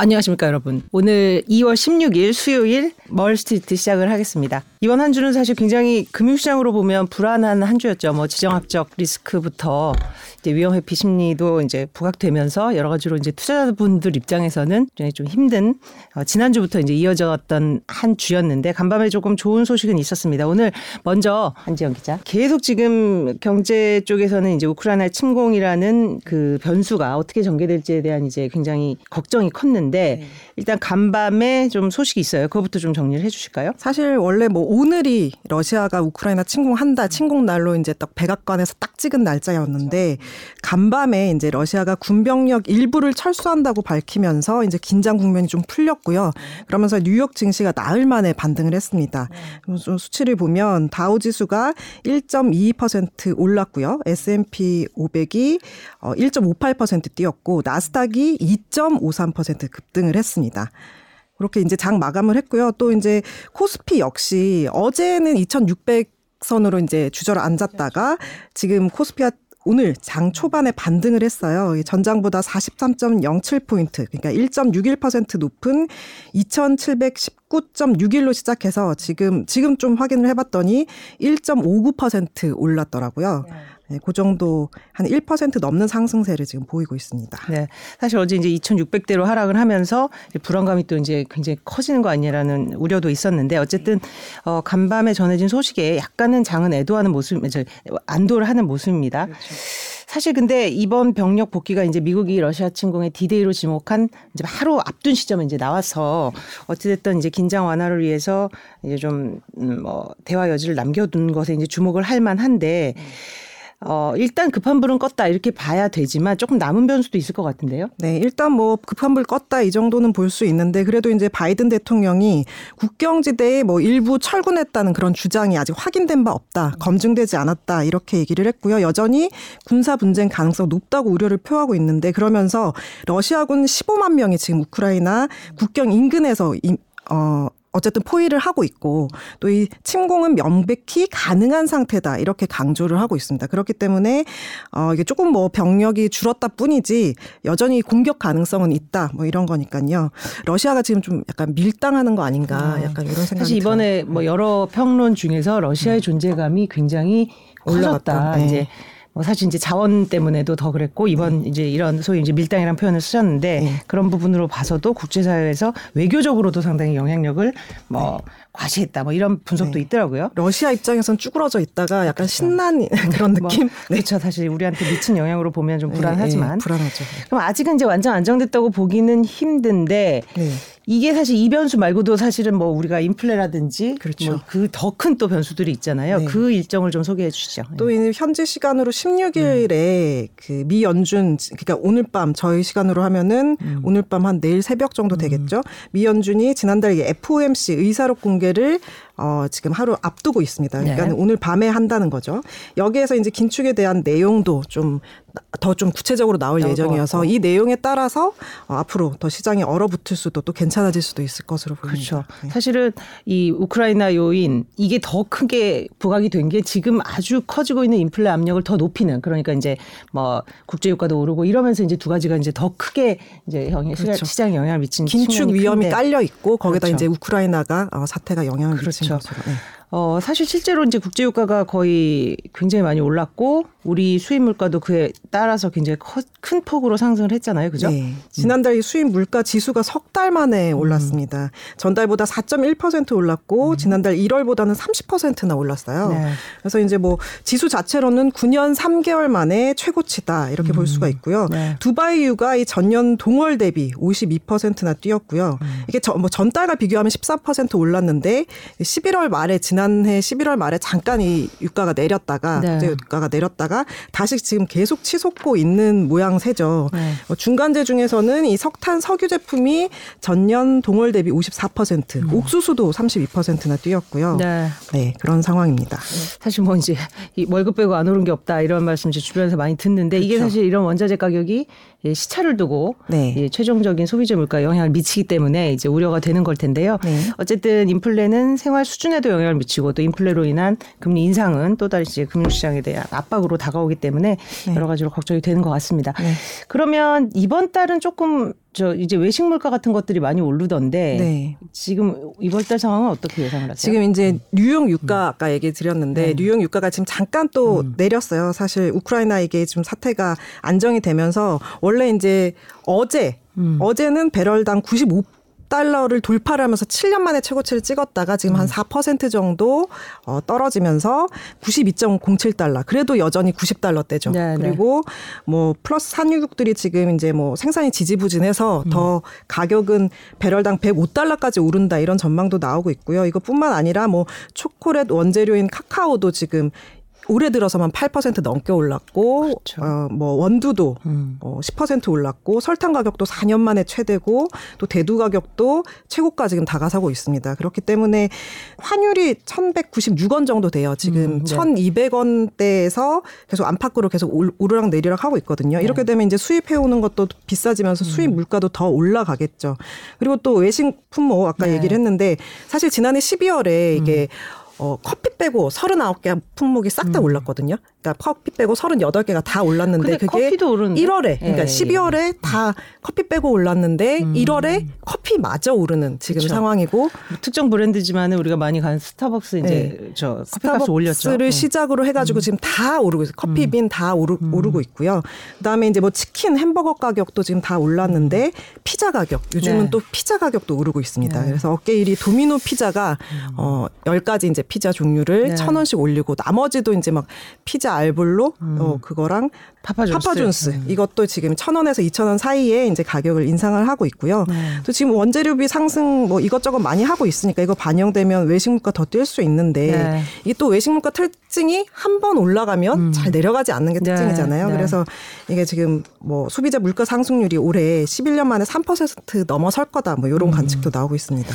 안녕하십니까 여러분. 오늘 2월 16일 수요일 멀스트리트 시작을 하겠습니다. 이번 한 주는 사실 굉장히 금융시장으로 보면 불안한 한 주였죠. 뭐 지정학적 리스크부터 이제 위험 회피 심리도 이제 부각되면서 여러 가지로 이제 투자자분들 입장에서는 좀 힘든 어, 지난주부터 이제 이어졌던 한 주였는데 간밤에 조금 좋은 소식은 있었습니다. 오늘 먼저 한지영 기자 계속 지금 경제 쪽에서는 이제 우크라이나 침공이라는 그 변수가 어떻게 전개될지에 대한 이제 굉장히 걱정이 컸는데 네. 일단 간밤에 좀 소식이 있어요. 그거부터 좀 정리를 해주실까요? 사실 원래 뭐 오늘이 러시아가 우크라이나 침공한다 침공 날로 이제 딱 백악관에서 딱 찍은 날짜였는데 간밤에 이제 러시아가 군병력 일부를 철수한다고 밝히면서 이제 긴장 국면이 좀 풀렸고요. 그러면서 뉴욕 증시가 나흘 만에 반등을 했습니다. 좀 수치를 보면 다우 지수가 1.22% 올랐고요. S&P 500이 1.58% 뛰었고 나스닥이 2.53% 급등을 했습니다. 그렇게 이제 장 마감을 했고요. 또 이제 코스피 역시 어제는 2,600 선으로 이제 주저앉았다가 지금 코스피가 오늘 장 초반에 반등을 했어요. 전장보다 43.07포인트, 그러니까 1.61% 높은 2,719.61로 시작해서 지금, 지금 좀 확인을 해봤더니 1.59% 올랐더라고요. 네. 네, 그 정도 한 1% 넘는 상승세를 지금 보이고 있습니다. 네. 사실 어제 이제 2,600대로 하락을 하면서 불안감이 또 이제 굉장히 커지는 거 아니냐라는 우려도 있었는데 어쨌든 어 간밤에 전해진 소식에 약간은 장은 애도하는 모습, 안도를 하는 모습입니다. 그렇죠. 사실 근데 이번 병력 복귀가 이제 미국이 러시아 침공의 디데이로 지목한 이제 하루 앞둔 시점에 이제 나와서 어찌됐든 이제 긴장 완화를 위해서 이제 좀뭐 음, 대화 여지를 남겨둔 것에 이제 주목을 할 만한데 음. 어, 일단 급한 불은 껐다 이렇게 봐야 되지만 조금 남은 변수도 있을 것 같은데요. 네, 일단 뭐 급한 불 껐다 이 정도는 볼 수 있는데 그래도 이제 바이든 대통령이 국경지대에 뭐 일부 철군했다는 그런 주장이 아직 확인된 바 없다, 검증되지 않았다 이렇게 얘기를 했고요. 여전히 군사 분쟁 가능성 높다고 우려를 표하고 있는데 그러면서 러시아군 15만 명이 지금 우크라이나 국경 인근에서 어, 어쨌든 포위를 하고 있고 또 이 침공은 명백히 가능한 상태다 이렇게 강조를 하고 있습니다. 그렇기 때문에 어 이게 조금 뭐 병력이 줄었다 뿐이지 여전히 공격 가능성은 있다 뭐 이런 거니까요. 러시아가 지금 좀 약간 밀당하는 거 아닌가 아, 약간 이런 생각이 사실 이번에 들어요. 뭐 여러 평론 중에서 러시아의 존재감이 굉장히 올라갔다. 네. 이제 뭐 사실 이제 자원 때문에도 더 그랬고 이번 네. 이제 이런 소위 이제 밀당이라는 표현을 쓰셨는데 네. 그런 부분으로 봐서도 국제사회에서 외교적으로도 상당히 영향력을 뭐 네. 과시했다 뭐 이런 분석도 네. 있더라고요. 러시아 입장에선 쭈그러져 있다가 약간 그렇죠. 신난 그런 뭐 느낌. 뭐, 그렇죠. 사실 우리한테 미친 영향으로 보면 좀 네, 불안하지만 네, 불안하죠. 그럼 아직은 이제 완전 안정됐다고 보기는 힘든데 이게 사실 이 변수 말고도 사실은 뭐 우리가 인플레라든지 그렇죠. 뭐 그더 큰 또 변수들이 있잖아요. 네. 그 일정을 좀 소개해 주시죠. 또 네. 현재 시간으로 16일에 음. 그미 연준 그러니까 오늘 밤 저희 시간으로 하면은 음. 오늘 밤 한 내일 새벽 정도 음. 되겠죠. 음. 미 연준이 지난달 FOMC 의사록 공개를 어, 지금 하루 앞두고 있습니다. 그러니까 네. 오늘 밤에 한다는 거죠. 여기에서 이제 긴축에 대한 내용도 좀더 좀 구체적으로 나올 예정이어서 이 내용에 따라서 어, 앞으로 더 시장이 얼어붙을 수도 또 괜찮아질 수도 있을 것으로 보입니다. 그렇죠. 네. 사실은 이 우크라이나 요인 이게 더 크게 부각이 된 게 지금 아주 커지고 있는 인플레 압력을 더 높이는 그러니까 이제 뭐 국제 유가도 오르고 이러면서 이제 두 가지가 이제 더 크게 이제 영향 그렇죠. 시장에 영향을 미친 긴축 위험이 큰데. 깔려 있고 거기다 그렇죠. 이제 우크라이나가 어, 사태가 영향을 그렇죠. 미친 것으로. 네. 어, 사실 실제로 이제 국제유가가 거의 굉장히 많이 올랐고 우리 수입 물가도 그에 따라서 굉장히 커, 큰 폭으로 상승을 했잖아요. 그죠? 네. 지난달 수입 물가 지수가 석 달 만에 음. 올랐습니다. 음. 전달보다 4.1% 올랐고 음. 지난달 1월보다는 30%나 올랐어요. 네. 그래서 이제 뭐 지수 자체로는 9년 3개월 만에 최고치다 이렇게 음. 볼 수가 있고요. 네. 두바이유가 이 전년 동월 대비 52%나 뛰었고요. 음. 이게 저, 뭐 전달과 비교하면 14% 올랐는데 11월 말에 지난 해 11월 말에 잠깐 이 유가가 내렸다가 네. 유가가 내렸다가 다시 지금 계속 치솟고 있는 모양새죠. 네. 어, 중간재 중에서는 이 석탄 석유 제품이 전년 동월 대비 54%, 음. 옥수수도 32%나 뛰었고요. 네. 네, 그런 상황입니다. 사실 뭐 이제 월급 빼고 안 오른 게 없다 이런 말씀 이제 주변에서 많이 듣는데 그렇죠. 이게 사실 이런 원자재 가격이 시차를 두고 네. 최종적인 소비자 물가에 영향을 미치기 때문에 이제 우려가 되는 걸 텐데요. 네. 어쨌든 인플레는 생활 수준에도 영향을 미치고 또 인플레로 인한 금리 인상은 또 이제 금융시장에 대한 압박으로 다가오기 때문에 네. 여러 가지로 걱정이 되는 것 같습니다. 네. 그러면 이번 달은 조금 저 이제 외식 물가 같은 것들이 많이 오르던데 네. 지금 이번 달 상황은 어떻게 예상을 하세요? 지금 이제 뉴욕 유가 아까 얘기 드렸는데 네. 뉴욕 유가가 지금 잠깐 또 음. 내렸어요. 사실 우크라이나 이게 좀 사태가 안정이 되면서 원래 이제 어제 음. 어제는 배럴당 95 달러를 돌파를 하면서 7년 만에 최고치를 찍었다가 지금 음. 한4% 정도 어, 떨어지면서 92.07달러. 그래도 여전히 90달러대죠. 네, 네. 그리고 뭐 플러스 산유국들이 지금 이제 뭐 생산이 지지부진해서 음. 더 가격은 배럴당 105달러까지 오른다 이런 전망도 나오고 있고요. 이것뿐만 아니라 뭐 초콜릿 원재료인 카카오도 지금 올해 들어서만 8% 넘게 올랐고 그렇죠. 어, 뭐 원두도 음. 어, 10% 올랐고 설탕 가격도 4년 만에 최대고 또 대두 가격도 최고가 지금 다가서고 있습니다. 그렇기 때문에 환율이 1,196원 정도 돼요. 지금 음, 네. 1,200원대에서 계속 안팎으로 계속 올- 오르락 내리락 하고 있거든요. 네. 이렇게 되면 이제 수입해 오는 것도 비싸지면서 음. 수입 물가도 더 올라가겠죠. 그리고 또 외식 품목 아까 네. 얘기를 했는데 사실 지난해 12월에 이게 어, 커피 빼고 39개 품목이 싹다 올랐거든요. 그러니까 커피 빼고 38개가 다 올랐는데 음. 그게 커피도 오르는데? 1월에 그러니까 예, 12월에 다 커피 빼고 올랐는데 1월에 커피 마저 오르는 지금 음. 그쵸. 상황이고 뭐 특정 브랜드지만은 우리가 많이 가는 스타벅스 이제 저 커피값 올렸죠. 스타벅스를 음. 시작으로 해 가지고 지금 다 오르고 있어요. 커피빈 다 오르, 오르고 있고요. 그다음에 이제 뭐 치킨, 햄버거 가격도 지금 다 올랐는데 피자 가격 요즘은 네. 또 피자 가격도 오르고 있습니다. 네. 그래서 어깨 일이 도미노 피자가 어 10가지 이제 피자 종류를 네. 천 원씩 올리고 나머지도 이제 막 피자 알볼로 어 그거랑 파파존스. 파파존스 음. 이것도 지금 천 원에서 이천 원 사이에 이제 가격을 인상을 하고 있고요. 네. 또 지금 원재료비 상승 뭐 이것저것 많이 하고 있으니까 이거 반영되면 외식 물가 더 뛸 수 있는데 네. 이게 또 외식 물가 특징이 한 번 올라가면 잘 내려가지 않는 게 네. 특징이잖아요. 네. 그래서 이게 지금 뭐 소비자 물가 상승률이 올해 11년 만에 3% 넘어설 거다 뭐 음. 이런 관측도 나오고 있습니다.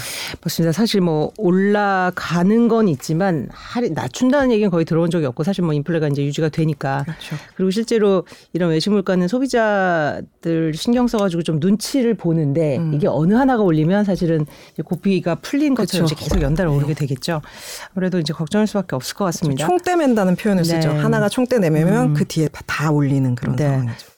맞습니다. 사실 뭐 올라가는 건 있지만 할인 낮춘다는 얘기는 거의 들어온 적이 없고 사실 뭐 인플레가 이제 유지가 되니까 그렇죠. 그리고 실제로 이런 외식 물가는 소비자들 신경 써가지고 좀 눈치를 보는데 이게 어느 하나가 올리면 사실은 고삐가 풀린 것처럼 그렇죠. 계속 연달아 오르게 되겠죠. 아무래도 이제 걱정할 수밖에 없을 것 같습니다. 총대 맨다는 표현을 쓰죠. 네. 하나가 총대 내면 그 뒤에 다 올리는 그런 네. 상황이죠.